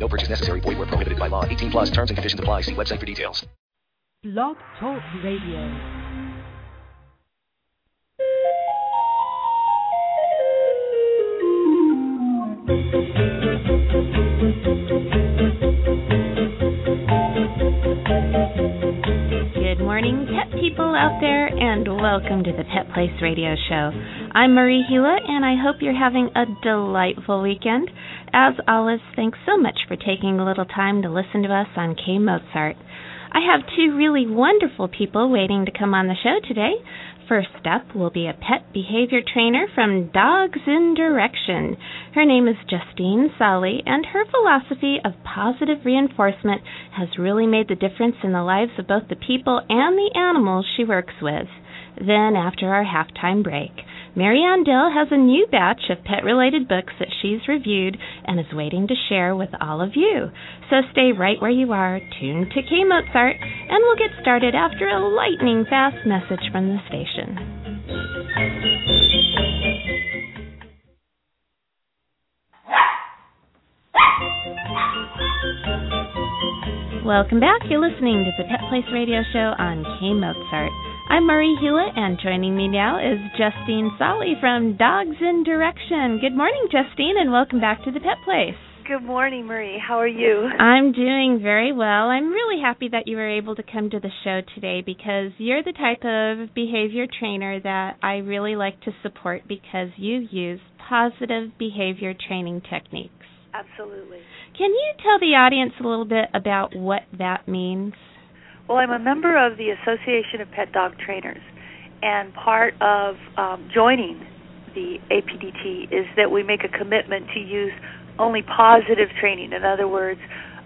No purchase necessary. Void where prohibited by law. 18 plus terms and conditions apply. See website for details. Blog Talk Radio. Good morning, pet people out there, and welcome to the Pet Place Radio Show. I'm Marie Hulett, and I hope you're having a delightful weekend. As always, thanks so much for taking a little time to listen to us on K Mozart. I have two really wonderful people waiting to come on the show today. First up will be a pet behavior trainer from Dogs in Direction. Her name is Justine Sahli, and her philosophy of positive reinforcement has really made the difference in the lives of both the people and the animals she works with. Then, after our halftime break, Maryanne Dell has a new batch of pet related books that she's reviewed and is waiting to share with all of you. So stay right where you are, tuned to K Mozart, and we'll get started after a lightning fast message from the station. Welcome back. You're listening to the Pet Place Radio Show on K Mozart. I'm Marie Hulett, and joining me now is Justine Sahli from Dogs in Direction. Good morning, Justine, and welcome back to the Pet Place. Good morning, Marie. How are you? I'm doing very well. I'm really happy that you were able to come to the show today because you're the type of behavior trainer that I really like to support because you use positive behavior training techniques. Absolutely. Can you tell the audience a little bit about what that means? Well, I'm a member of the Association of Pet Dog Trainers, and part of um, joining the APDT is that we make a commitment to use only positive training. In other words,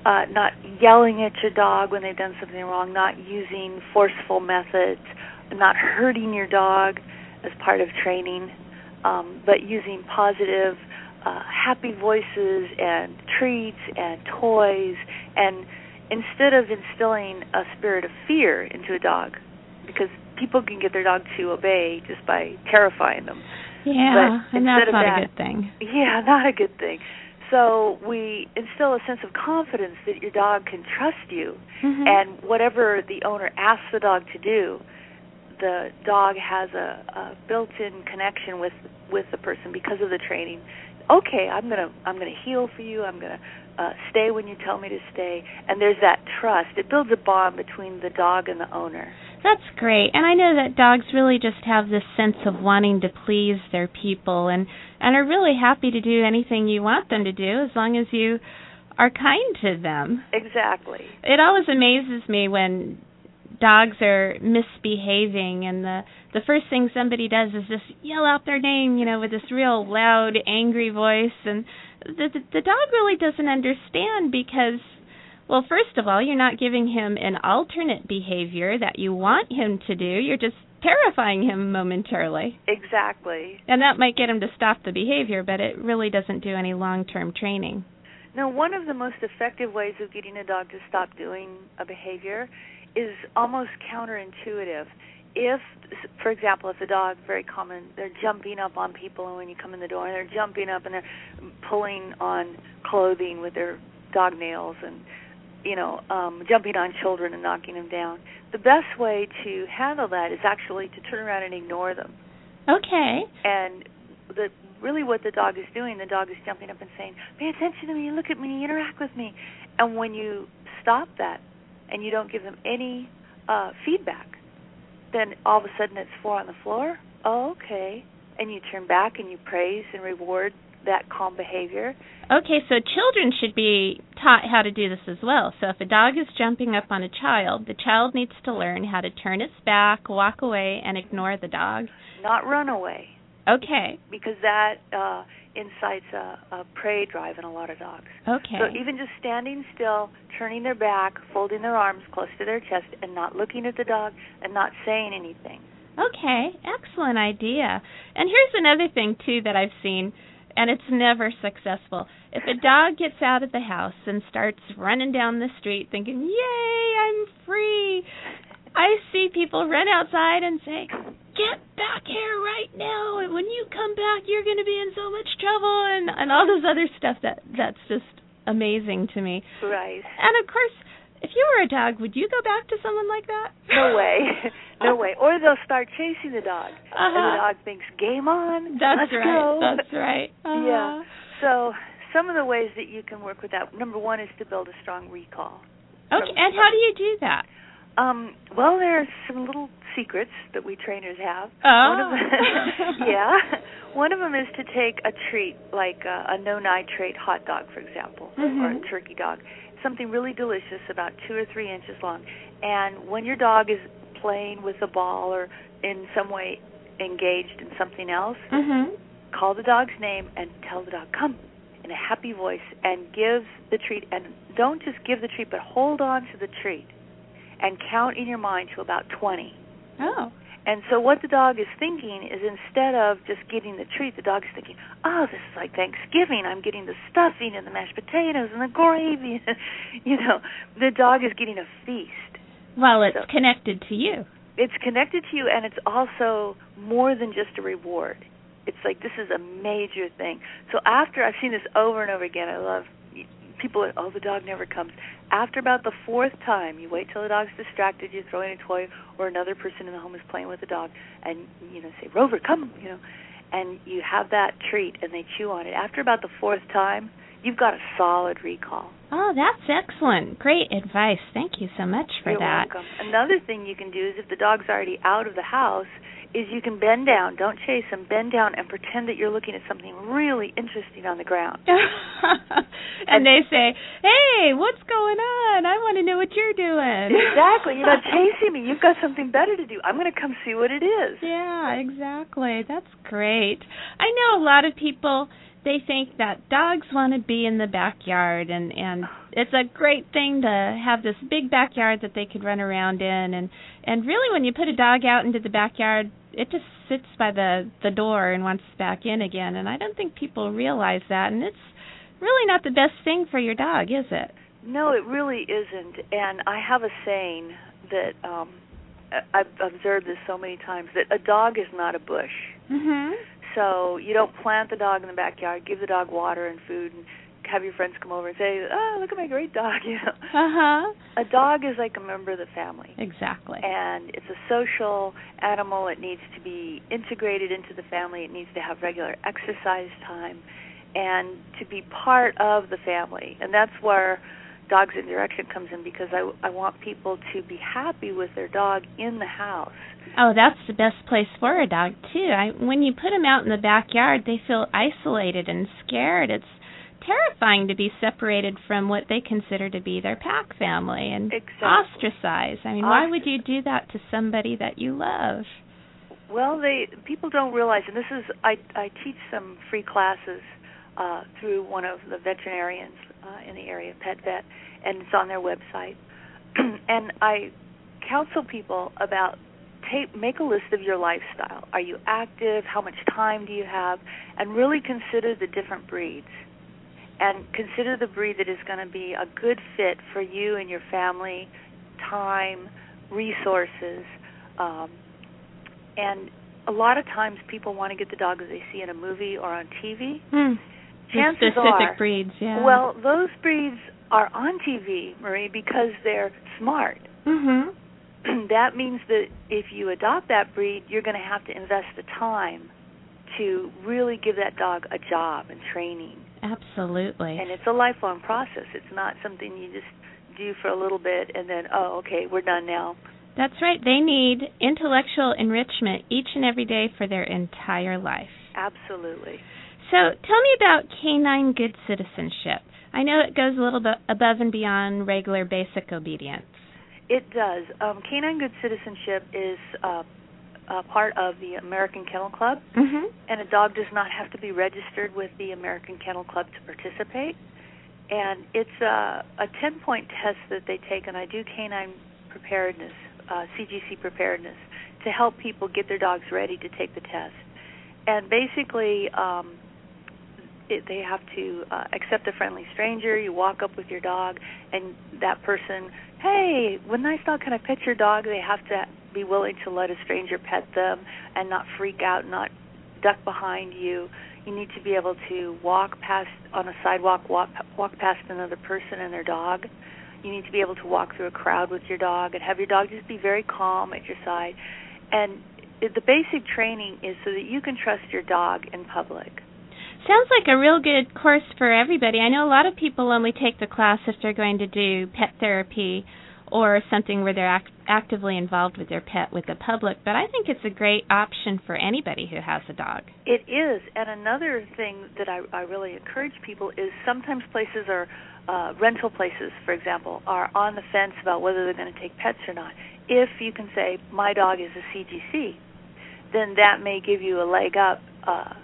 uh, not yelling at your dog when they've done something wrong, not using forceful methods, not hurting your dog as part of training, um, but using positive, uh, happy voices and treats and toys and instead of instilling a spirit of fear into a dog, because people can get their dog to obey just by terrifying them. Yeah, But and that's not that- a good thing. Yeah, not a good thing. So we instill a sense of confidence that your dog can trust you, Mhm. and whatever the owner asks the dog to do, the dog has a, a built-in connection with with the person because of the training. Okay, I'm gonna I'm gonna heel for you. I'm gonna uh, stay when you tell me to stay, and there's that trust. It builds a bond between the dog and the owner. That's great. And I know that dogs really just have this sense of wanting to please their people and and are really happy to do anything you want them to do as long as you are kind to them. Exactly. It always amazes me when dogs are misbehaving and the the first thing somebody does is just yell out their name, you know, with this real loud angry voice and the the, the dog really doesn't understand because well, first of all, you're not giving him an alternate behavior that you want him to do. You're just terrifying him momentarily. Exactly. And that might get him to stop the behavior, but it really doesn't do any long-term training. Now, one of the most effective ways of getting a dog to stop doing a behavior is almost counterintuitive. If, for example, if the dog, very common, they're jumping up on people and when you come in the door, and they're jumping up and they're pulling on clothing with their dog nails and, you know, um, jumping on children and knocking them down. The best way to handle that is actually to turn around and ignore them. Okay. And the really what the dog is doing, the dog is jumping up and saying, "Pay attention to me, look at me, interact with me." And when you stop that and you don't give them any uh feedback, then all of a sudden it's four on the floor. Oh, okay. And you turn back and you praise and reward that calm behavior. Okay, so children should be taught how to do this as well. So if a dog is jumping up on a child, the child needs to learn how to turn its back, walk away, and ignore the dog. Not run away Okay. because that uh incites a, a prey drive in a lot of dogs. Okay. So even just standing still, turning their back, folding their arms close to their chest, and not looking at the dog and not saying anything. Okay, excellent idea. And here's another thing too that I've seen and it's never successful. If a dog gets out of the house and starts running down the street thinking, "Yay, I'm free." I see people run outside and say, "Get back here right now, when you come back, you're going to be in so much trouble," and and all this other stuff that that's just amazing to me. Right. And of course, if you were a dog, would you go back to someone like that? No way. no way. Or they'll start chasing the dog. Uh-huh. And the dog thinks, game on. That's let's right. Go. That's right. Uh-huh. Yeah. So some of the ways that you can work with that, number one is to build a strong recall. Okay, and how do you do that? Um, well, there's some little secrets that we trainers have. Oh. One of them, yeah. One of them is to take a treat, like a, a no nitrate hot dog, for example, or Mhm. a turkey dog, something really delicious, about two or three inches long. And when your dog is playing with a ball or in some way engaged in something else, Mhm. call the dog's name and tell the dog come in a happy voice and give the treat and don't just give the treat but hold on to the treat and count in your mind to about 20 Oh. and so what the dog is thinking is instead of just getting the treat the dog is thinking oh this is like thanksgiving. I'm getting the stuffing and the mashed potatoes and the gravy. You know the dog is getting a feast. Well, it's So- connected to you. it's connected to you and it's also more than just a reward. It's like this is a major thing. So after i've seen this over and over again. I love people are, oh the dog never comes after about the fourth time you wait till the dog's distracted you throw in a toy or another person in the home is playing with the dog and you know say rover come you know and you have that treat and they chew on it after about the fourth time you've got a solid recall Oh, that's excellent. Great advice. Thank you so much for You're that. welcome. Another thing you can do is if the dog's already out of the house, is you can bend down. Don't chase them, Bend down and pretend that you're looking at something really interesting on the ground. and they say, "Hey, what's going on? I want to know what you're doing." exactly. You're not chasing me. You've got something better to do. I'm going to come see what it is. Yeah, exactly. That's great. I know a lot of people they think that dogs want to be in the backyard and and it's a great thing to have this big backyard that they could run around in and and really when you put a dog out into the backyard it just sits by the the door and wants back in again and I don't think people realize that and it's really not the best thing for your dog, is it? No, it really isn't. And I have a saying that um I've observed this so many times that a dog is not a bush. Mhm. So you don't plant the dog in the backyard, give the dog water and food, and have your friends come over and say, "Oh, look at my great dog." You know, Uh-huh. a dog is like a member of the family, Exactly. and it's a social animal. It needs to be integrated into the family. It needs to have regular exercise time, and to be part of the family. And that's where Dogs in Direction comes in because I I want people to be happy with their dog in the house. Oh, that's the best place for a dog too. I when you put them out in the backyard, they feel isolated and scared. It's terrifying to be separated from what they consider to be their pack family and Exactly. ostracized. I mean, why would you do that to somebody that you love? Well, they people don't realize, and this is I I teach some free classes uh, through one of the veterinarians uh, in the area, Pet Vet, and it's on their website. and I counsel people about take make a list of your lifestyle. Are you active? How much time do you have? And really consider the different breeds. And consider the breed that is going to be a good fit for you and your family, time, resources. Um, and a lot of times people want to get the dog that they see in a movie or on TV. Hmm. Chances specific are, breeds, yeah. well, those breeds are on TV, Marie, because they're smart. Mhm. that means that if you adopt that breed, you're going to have to invest the time to really give that dog a job and training. Absolutely. And it's a lifelong process. It's not something you just do for a little bit and then, oh, okay, we're done now. That's right. They need intellectual enrichment each and every day for their entire life. Absolutely. So, tell me about canine good citizenship. I know it goes a little bit above and beyond regular basic obedience. It does. Um, canine good citizenship is uh, uh, part of the American Kennel Club, Mhm. and a dog does not have to be registered with the American Kennel Club to participate. And it's a, a 10 point test that they take, and I do canine preparedness, uh, CGC preparedness, to help people get their dogs ready to take the test. And basically, um, it, they have to uh, accept a friendly stranger. You walk up with your dog, and that person, hey, what nice dog, can I pet your dog? They have to be willing to let a stranger pet them and not freak out, not duck behind you. You need to be able to walk past on a sidewalk, walk walk past another person and their dog. You need to be able to walk through a crowd with your dog and have your dog just be very calm at your side. And the basic training is so that you can trust your dog in public. Sounds like a real good course for everybody. I know a lot of people only take the class if they're going to do pet therapy or something where they're act- actively involved with their pet with the public, but I think it's a great option for anybody who has a dog. It is, and another thing that I, I really encourage people is sometimes places are uh, rental places, for example, are on the fence about whether they're going to take pets or not. If you can say my dog is a CGC, then that may give you a leg up. Uh,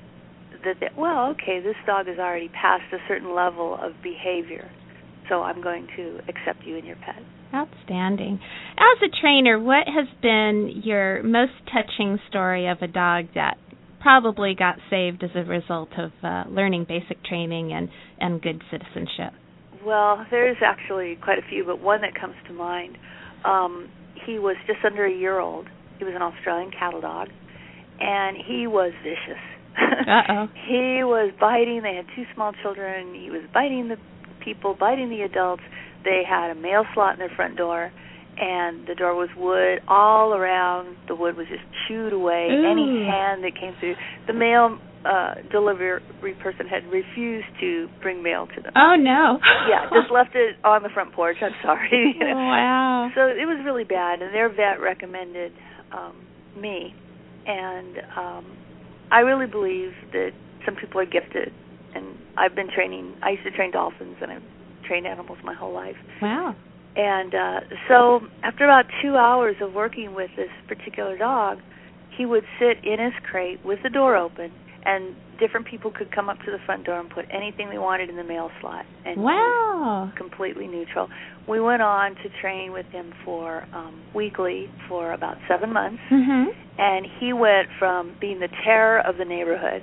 that they, well, okay, this dog is already passed a certain level of behavior, so I'm going to accept you and your pet. Outstanding. As a trainer, what has been your most touching story of a dog that probably got saved as a result of uh, learning basic training and, and good citizenship? Well, there's actually quite a few, but one that comes to mind. Um, he was just under a year old. He was an Australian cattle dog, and he was vicious. Uh-oh. he was biting. They had two small children. He was biting the people, biting the adults. They had a mail slot in their front door, and the door was wood all around. The wood was just chewed away. Any hand that came through, the mail uh, delivery person had refused to bring mail to them Oh no. yeah, just left it on the front porch. I'm sorry. Oh, wow. So it was really bad, and their vet recommended um, me, and um, I really believe that some people are gifted, and I've been training. I used to train dolphins, and I've trained animals my whole life. Wow. And uh, so after about two hours of working with this particular dog, he would sit in his crate with the door open, and different people could come up to the front door and put anything they wanted in the mail slot. And Wow. completely neutral. We went on to train with him for um, weekly for about seven months, Mhm. and he went from being the terror of the neighborhood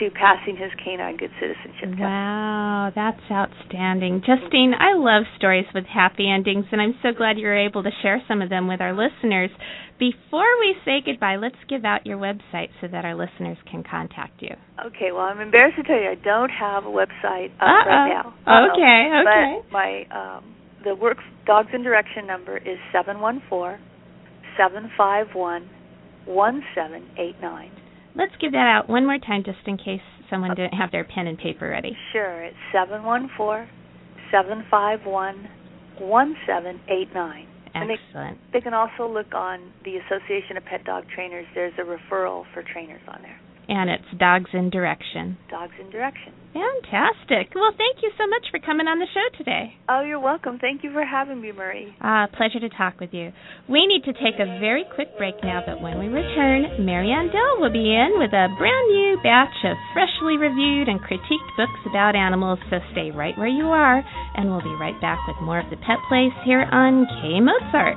to passing his canine good citizenship test. Wow, that's outstanding. Justine, I love stories with happy endings, and I'm so glad you're able to share some of them with our listeners. Before we say goodbye, let's give out your website so that our listeners can contact you. Okay, well, I'm embarrassed to tell you I don't have a website up Uh-oh. right now. Uh-oh. Okay, okay. But my um, the work dogs and direction number is seven one four seven five one one seven eight nine. Let's give that out one more time just in case someone didn't have their pen and paper ready. Sure, it's seven one four seven five one one seven eight nine. And they- Excellent. They can also look on the Association of Pet Dog Trainers. There's a referral for trainers on there. And it's Dogs in Direction. Dogs in Direction. Fantastic. Well, thank you so much for coming on the show today. Oh, you're welcome. Thank you for having me, Marie. Ah, pleasure to talk with you. We need to take a very quick break now, but when we return, Maryanne Dell will be in with a brand new batch of freshly reviewed and critiqued books about animals, so stay right where you are, and we'll be right back with more of The Pet Place here on K Mozart.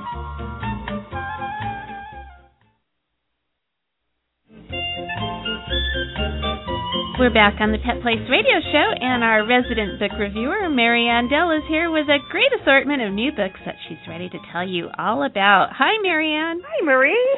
We're back on the Pet Place Radio Show, and our resident book reviewer, Maryanne Dell, is here with a great assortment of new books that she's ready to tell you all about. Hi, Maryanne. Hi, Marie.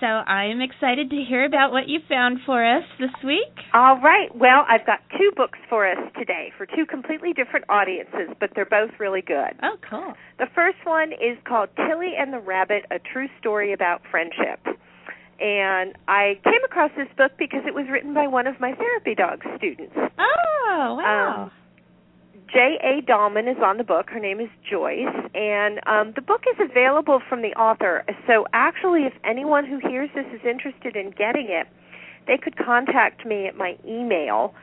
So I'm excited to hear about what you found for us this week. All right. Well, I've got two books for us today for two completely different audiences, but they're both really good. Oh, cool. The first one is called Tilly and the Rabbit A True Story About Friendship. And I came across this book because it was written by one of my therapy dog students. Oh, wow. Um, J.A. Dahlman is on the book. Her name is Joyce. And um, the book is available from the author. So, actually, if anyone who hears this is interested in getting it, they could contact me at my email,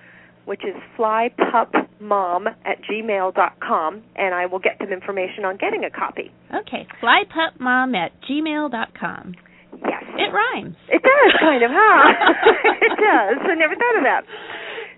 which is flypupmom at gmail dot com, and I will get them information on getting a copy. okay, flypupmom at gmail dot com. Yes. It rhymes. It does, kind of, huh? it does. I never thought of that.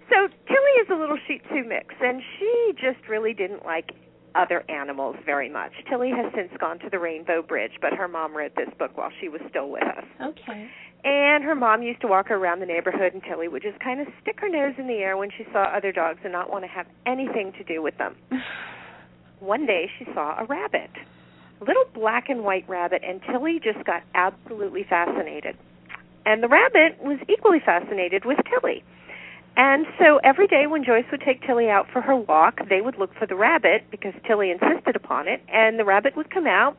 So Tilly is a little Shih Tzu mix, and she just really didn't like other animals very much. Tilly has since gone to the Rainbow Bridge, but her mom read this book while she was still with us. Okay. And her mom used to walk her around the neighborhood, and Tilly would just kind of stick her nose in the air when she saw other dogs and not want to have anything to do with them. One day she saw a rabbit, little black and white rabbit, and Tilly just got absolutely fascinated. And the rabbit was equally fascinated with Tilly. And so every day when Joyce would take Tilly out for her walk, they would look for the rabbit because Tilly insisted upon it, and the rabbit would come out,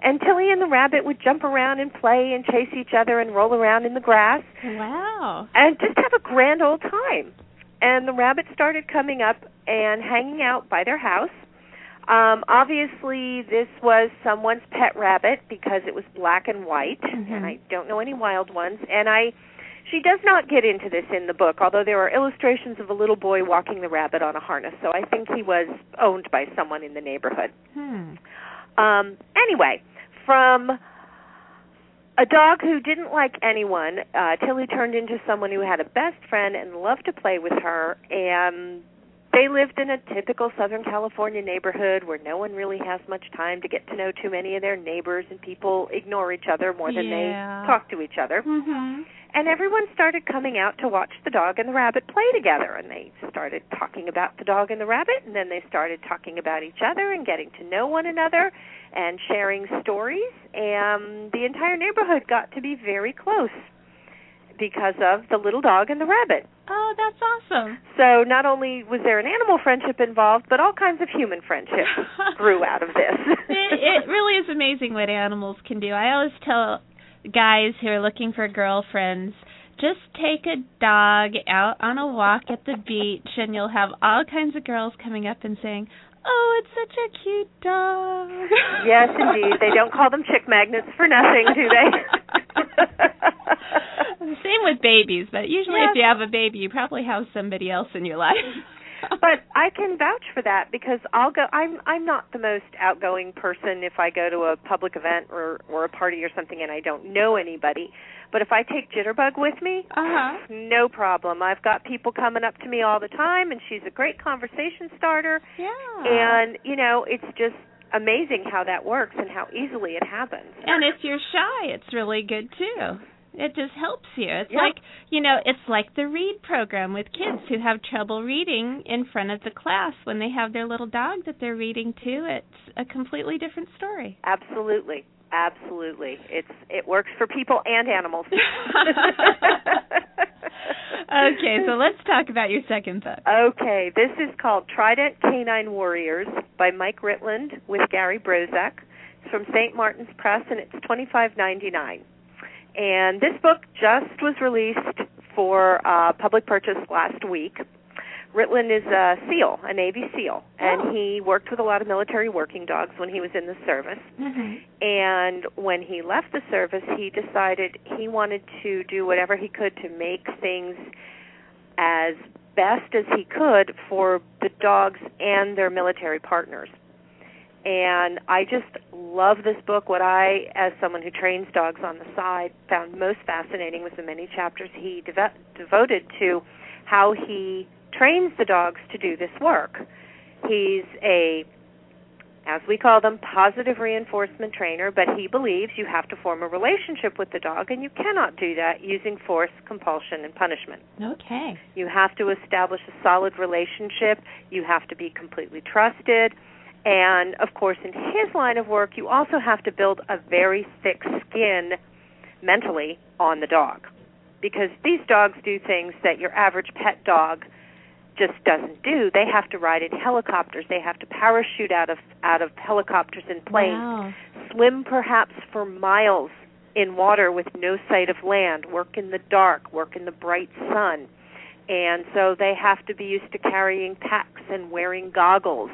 and Tilly and the rabbit would jump around and play and chase each other and roll around in the grass. Wow. And just have a grand old time. And the rabbit started coming up and hanging out by their house. Um, obviously, this was someone's pet rabbit because it was black and white, mm-hmm. and I don't know any wild ones. And I she does not get into this in the book, although there are illustrations of a little boy walking the rabbit on a harness. So I think he was owned by someone in the neighborhood. Hmm. Um, anyway, from a dog who didn't like anyone, uh, Tilly turned into someone who had a best friend and loved to play with her. And they lived in a typical Southern California neighborhood where no one really has much time to get to know too many of their neighbors, and people ignore each other more than yeah. they talk to each other. Mm-hmm. And everyone started coming out to watch the dog and the rabbit play together. And they started talking about the dog and the rabbit, and then they started talking about each other and getting to know one another and sharing stories. And the entire neighborhood got to be very close because of the little dog and the rabbit. Oh, that's awesome. So not only was there an animal friendship involved, but all kinds of human friendship grew out of this. it, it really is amazing what animals can do. I always tell guys who are looking for girlfriends, just take a dog out on a walk at the beach and you'll have all kinds of girls coming up and saying, "Oh, it's such a cute dog." Yes, indeed. They don't call them chick magnets for nothing, do they? Same with babies, but usually yes. if you have a baby, you probably have somebody else in your life. but I can vouch for that because I'll go I'm I'm not the most outgoing person if I go to a public event or or a party or something and I don't know anybody. But if I take Jitterbug with me, uh-huh. no problem. I've got people coming up to me all the time and she's a great conversation starter. Yeah. And, you know, it's just amazing how that works and how easily it happens. And if you're shy, it's really good too. It just helps you. It's Yeah. like, you know, it's like the read program with kids who have trouble reading in front of the class when they have their little dog that they're reading to. It's a completely different story. Absolutely. Absolutely. It's it works for people and animals. okay, so let's talk about your second book. Okay, this is called Trident Canine Warriors by Mike Ritland with Gary Brozek. It's from St. Martin's Press and it's twenty five ninety nine. And this book just was released for uh, public purchase last week. Ritland is a SEAL, a Navy SEAL, and Oh. he worked with a lot of military working dogs when he was in the service. Mm-hmm. And when he left the service, he decided he wanted to do whatever he could to make things as best as he could for the dogs and their military partners. And I just love this book. What I, as someone who trains dogs on the side, found most fascinating was the many chapters he deve- devoted to how he trains the dogs to do this work. He's a as we call them, positive reinforcement trainer, but he believes you have to form a relationship with the dog, and you cannot do that using force, compulsion, and punishment. Okay. You have to establish a solid relationship, you have to be completely trusted, and of course, in his line of work, you also have to build a very thick skin mentally on the dog. Because these dogs do things that your average pet dog just doesn't do. They have to ride in helicopters. They have to parachute out of out of helicopters and planes. Wow. Swim perhaps for miles in water with no sight of land. Work in the dark. Work in the bright sun. And so they have to be used to carrying packs and wearing goggles.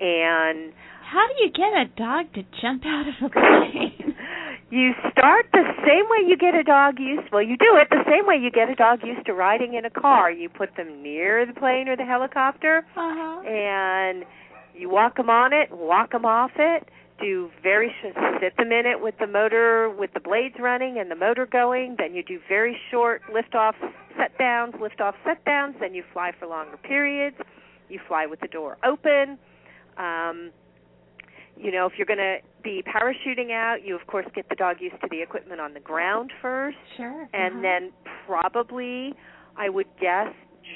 And How do you get a dog to jump out of a plane? you start the same way you get a dog used well you do it the same way you get a dog used to riding in a car you put them near the plane or the helicopter uh-huh. and you walk them on it walk them off it do very sh- sit them in it with the motor with the blades running and the motor going. Then you do very short lift offs, set downs, lift off, set downs. Then you fly for longer periods. You fly with the door open. Um, you know, if you're going to be parachuting out, you of course get the dog used to the equipment on the ground first, Sure. and uh-huh. then probably, I would guess,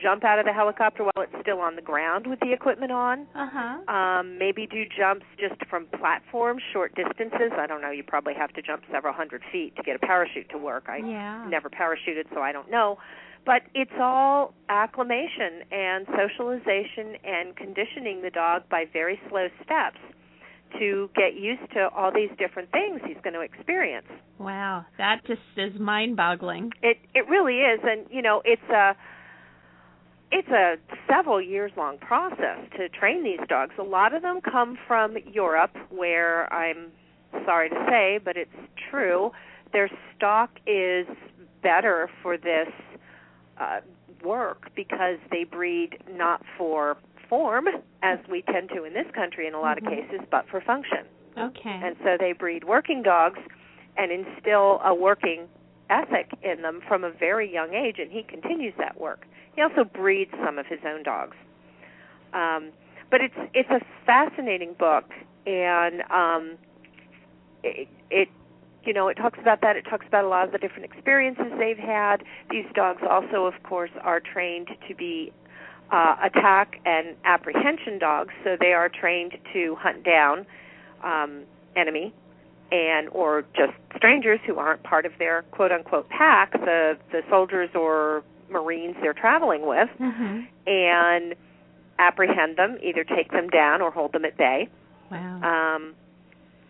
jump out of the helicopter while it's still on the ground with the equipment on. Uh-huh. Um, maybe do jumps just from platforms, short distances. I don't know. You probably have to jump several hundred feet to get a parachute to work. I yeah. never parachuted, so I don't know. But it's all acclimation and socialization and conditioning the dog by very slow steps to get used to all these different things he's going to experience. Wow, that just is mind-boggling. It it really is, and you know it's a it's a several years long process to train these dogs. A lot of them come from Europe, where I'm sorry to say, but it's true. Their stock is better for this uh, work because they breed not for form, as we tend to in this country in a lot Mhm. of cases, but for function. Okay. And so they breed working dogs and instill a working ethic in them from a very young age, and he continues that work. He also breeds some of his own dogs. Um, but it's it's a fascinating book, and um, it, it you know it talks about that. It talks about a lot of the different experiences they've had. These dogs also, of course, are trained to be uh, attack and apprehension dogs, so they are trained to hunt down um, enemy and or just strangers who aren't part of their quote unquote pack, the the soldiers or marines they're traveling with, Mhm. and apprehend them, either take them down or hold them at bay. Wow. Um,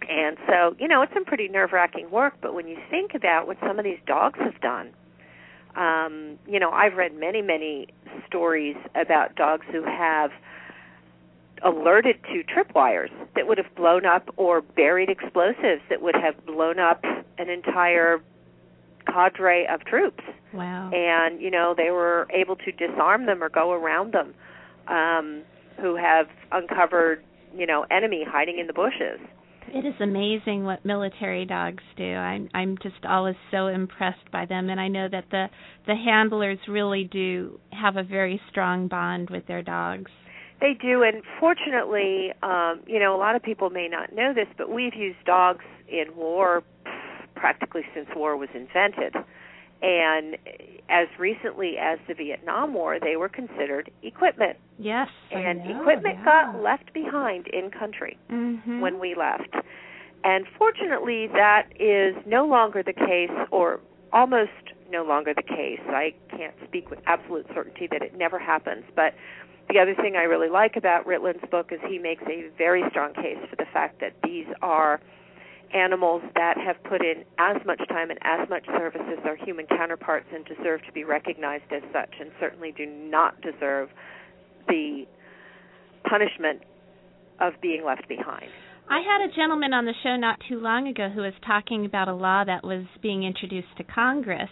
and so, you know, it's some pretty nerve wracking work, but when you think about what some of these dogs have done, um, you know, I've read many, many stories about dogs who have alerted to tripwires that would have blown up or buried explosives that would have blown up an entire cadre of troops wow. and you know they were able to disarm them or go around them um who have uncovered you know enemy hiding in the bushes It is amazing what military dogs do. I'm I'm just always so impressed by them and I know that the the handlers really do have a very strong bond with their dogs. they do and fortunately um you know a lot of people may not know this but we've used dogs in war practically since war was invented and as recently as the Vietnam War they were considered equipment Yes. I and know, equipment yeah. got left behind in country Mhm. when we left. And fortunately, that is no longer the case, or almost no longer the case. I can't speak with absolute certainty that it never happens, but the other thing I really like about Ritland's book is he makes a very strong case for the fact that these are animals that have put in as much time and as much service as their human counterparts and deserve to be recognized as such, and certainly do not deserve the punishment of being left behind. I had a gentleman on the show not too long ago who was talking about a law that was being introduced to Congress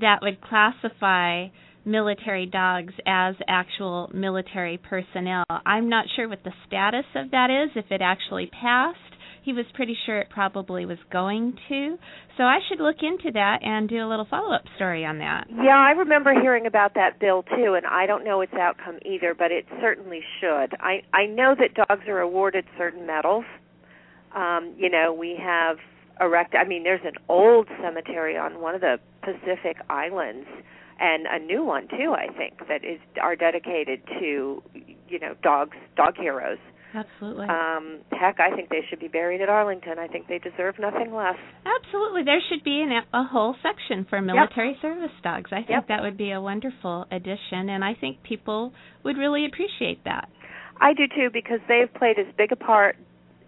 that would classify military dogs as actual military personnel. I'm not sure what the status of that is, if it actually passed. He was pretty sure it probably was going to. So I should look into that and do a little follow up story on that. Yeah, I remember hearing about that bill too, and I don't know its outcome either, but it certainly should. I I know that dogs are awarded certain medals. Um, you know, we have erect. I mean, there's an old cemetery on one of the Pacific islands, and a new one too. I think that is are dedicated to you know dogs, dog heroes. Absolutely. Um, heck, I think they should be buried at Arlington. I think they deserve nothing less. Absolutely. There should be an, a whole section for military service dogs. I think Yep. that would be a wonderful addition, and I think people would really appreciate that. I do too because they've played as big a part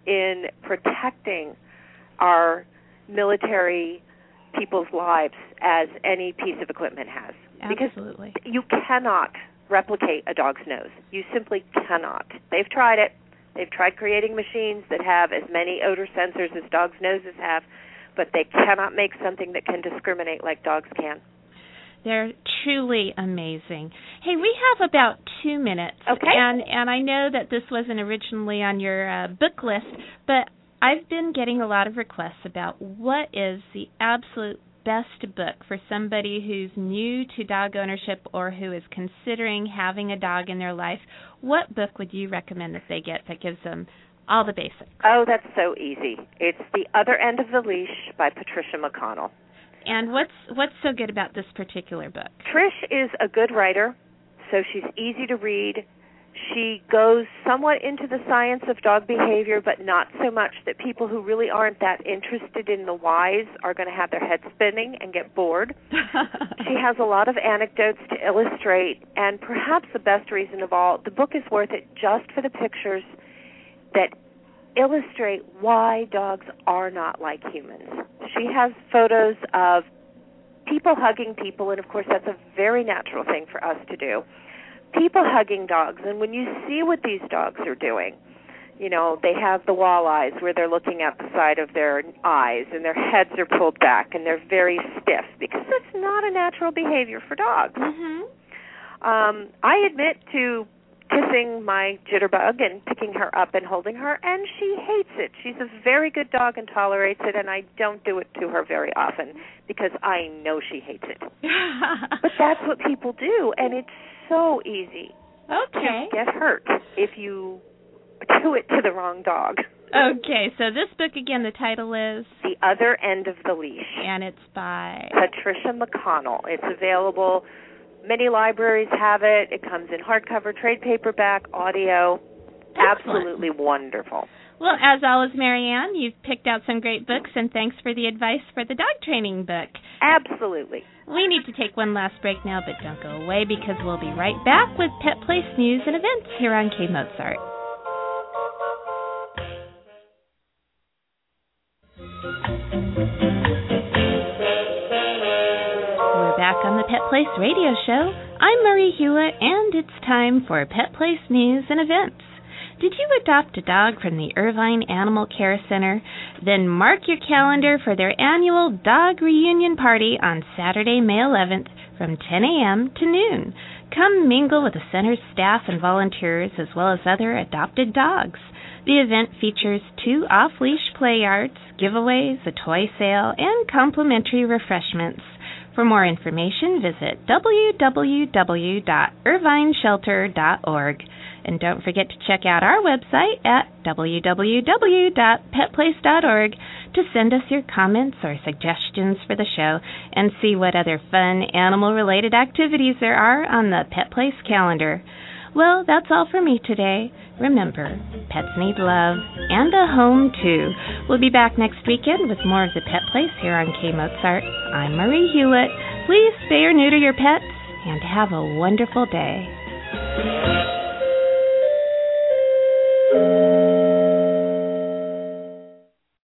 in protecting our military people's lives as any piece of equipment has. Because Absolutely. you cannot replicate a dog's nose. You simply cannot. They've tried it. They've tried creating machines that have as many odor sensors as dogs' noses have, but they cannot make something that can discriminate like dogs can. They're truly amazing. Hey, we have about two minutes, Okay. and and I know that this wasn't originally on your uh, book list, but I've been getting a lot of requests about what is the absolute best book for somebody who's new to dog ownership or who is considering having a dog in their life. What book would you recommend that they get that gives them all the basics? Oh, that's so easy. It's The Other End of the Leash by Patricia McConnell. And what's what's so good about this particular book? Trish is a good writer, so she's easy to read. She goes somewhat into the science of dog behavior, but not so much that people who really aren't that interested in the whys are going to have their heads spinning and get bored. she has a lot of anecdotes to illustrate, and perhaps the best reason of all, the book is worth it just for the pictures that illustrate why dogs are not like humans. She has photos of people hugging people, and of course, that's a very natural thing for us to do people hugging dogs and when you see what these dogs are doing you know they have the wall eyes where they're looking at the side of their eyes and their heads are pulled back and they're very stiff because that's not a natural behavior for dogs. Mhm um i admit to kissing my jitterbug and picking her up and holding her and she hates it. She's a very good dog and tolerates it and i don't do it to her very often because i know she hates it. But that's what people do and it's so easy okay. to get hurt if you do it to the wrong dog. Okay, so this book again, the title is The Other End of the Leash. And it's by Patricia McConnell. It's available. Many libraries have it. It comes in hardcover, trade paperback, audio. Excellent. Absolutely wonderful. Well, as always, Maryanne, you've picked out some great books, and thanks for the advice for the dog training book. Absolutely. We need to take one last break now, but don't go away because we'll be right back with Pet Place news and events here on K Mozart. We're back on the Pet Place radio show. I'm Marie Hulett, and it's time for Pet Place news and events. Did you adopt a dog from the Irvine Animal Care Center? Then mark your calendar for their annual dog reunion party on Saturday, May 11th from 10 a.m. to noon. Come mingle with the center's staff and volunteers as well as other adopted dogs. The event features two off leash play yards, giveaways, a toy sale, and complimentary refreshments. For more information, visit www.irvineshelter.org. And don't forget to check out our website at www.petplace.org to send us your comments or suggestions for the show and see what other fun animal related activities there are on the Pet Place calendar. Well, that's all for me today. Remember, pets need love and a home too. We'll be back next weekend with more of the Pet Place here on K Mozart. I'm Marie Hulett. Please spay or neuter your pets and have a wonderful day.